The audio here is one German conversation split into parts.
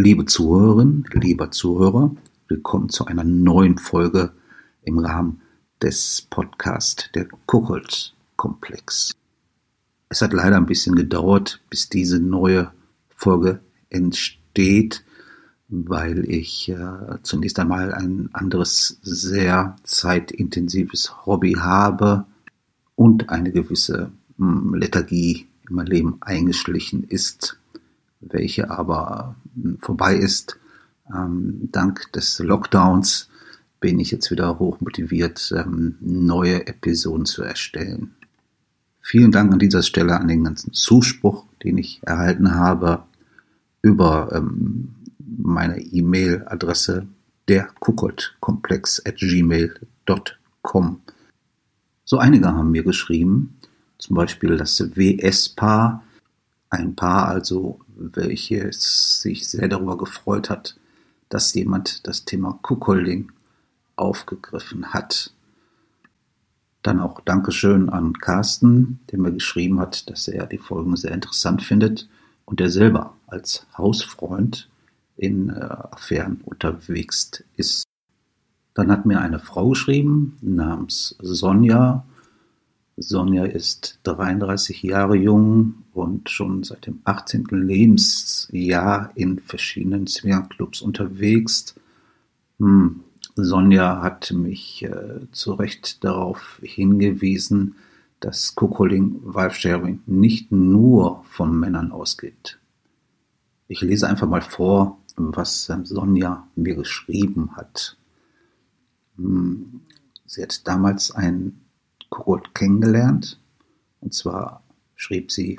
Liebe Zuhörerinnen, lieber Zuhörer, willkommen zu einer neuen Folge im Rahmen des Podcasts der Kuckult-Komplex. Es hat leider ein bisschen gedauert, bis diese neue Folge entsteht, weil ich äh, zunächst einmal ein anderes sehr zeitintensives Hobby habe und eine gewisse hm, Lethargie in mein Leben eingeschlichen ist, welche aber hm, vorbei ist. Ähm, dank des Lockdowns bin ich jetzt wieder hochmotiviert, ähm, neue Episoden zu erstellen. Vielen Dank an dieser Stelle an den ganzen Zuspruch, den ich erhalten habe über ähm, meine E-Mail-Adresse der Kuckoldkomplex at gmail.com. So einige haben mir geschrieben, zum Beispiel das WS-Paar, ein Paar also, welches sich sehr darüber gefreut hat, dass jemand das Thema Kuckolding aufgegriffen hat. Dann auch Dankeschön an Carsten, der mir geschrieben hat, dass er die Folgen sehr interessant findet und der selber als Hausfreund in äh, Affären unterwegs ist. Dann hat mir eine Frau geschrieben namens Sonja. Sonja ist 33 Jahre jung und schon seit dem 18. Lebensjahr in verschiedenen Swingerclubs unterwegs. Hm, Sonja hat mich äh, zu Recht darauf hingewiesen, dass Cocoling Wife Sharing nicht nur von Männern ausgeht. Ich lese einfach mal vor, was Sonja mir geschrieben hat. Hm, sie hat damals einen Kobold kennengelernt und zwar schrieb sie,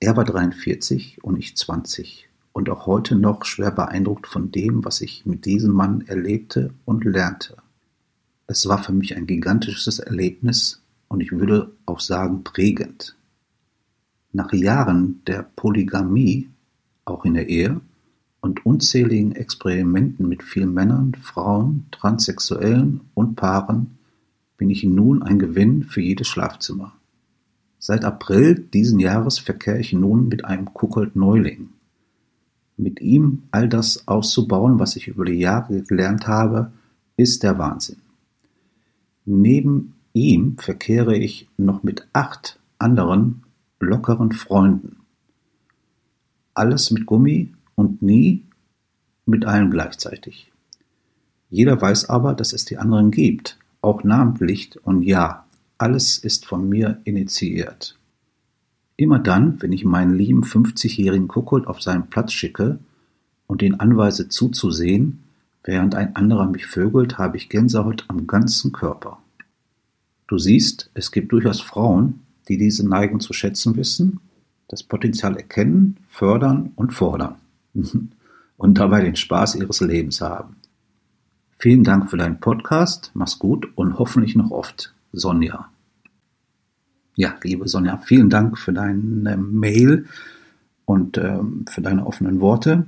er war 43 und ich 20 und auch heute noch schwer beeindruckt von dem, was ich mit diesem Mann erlebte und lernte. Es war für mich ein gigantisches Erlebnis und ich würde auch sagen prägend. Nach Jahren der Polygamie, auch in der Ehe, und unzähligen Experimenten mit vielen Männern, Frauen, Transsexuellen und Paaren bin ich nun ein Gewinn für jedes Schlafzimmer. Seit April diesen Jahres verkehre ich nun mit einem Kuckold Neuling mit ihm all das auszubauen, was ich über die Jahre gelernt habe, ist der Wahnsinn. Neben ihm verkehre ich noch mit acht anderen lockeren Freunden. Alles mit Gummi und nie mit allen gleichzeitig. Jeder weiß aber, dass es die anderen gibt, auch namentlich und ja, alles ist von mir initiiert. Immer dann, wenn ich meinen lieben 50-jährigen Kuckuck auf seinen Platz schicke und ihn anweise zuzusehen, während ein anderer mich vögelt, habe ich Gänsehaut am ganzen Körper. Du siehst, es gibt durchaus Frauen, die diese Neigung zu schätzen wissen, das Potenzial erkennen, fördern und fordern und dabei den Spaß ihres Lebens haben. Vielen Dank für deinen Podcast, mach's gut und hoffentlich noch oft. Sonja. Ja, liebe Sonja, vielen Dank für deine Mail und ähm, für deine offenen Worte.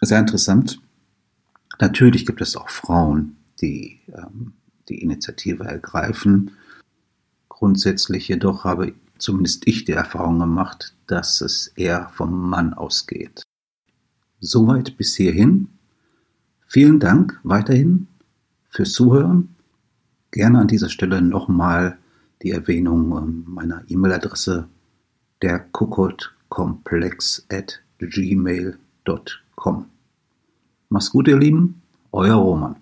Sehr interessant. Natürlich gibt es auch Frauen, die ähm, die Initiative ergreifen. Grundsätzlich jedoch habe zumindest ich die Erfahrung gemacht, dass es eher vom Mann ausgeht. Soweit bis hierhin. Vielen Dank weiterhin fürs Zuhören. Gerne an dieser Stelle nochmal die Erwähnung ähm, meiner E-Mail-Adresse der Kuckoldkomplex at gmail.com. Mach's gut, ihr Lieben, euer Roman.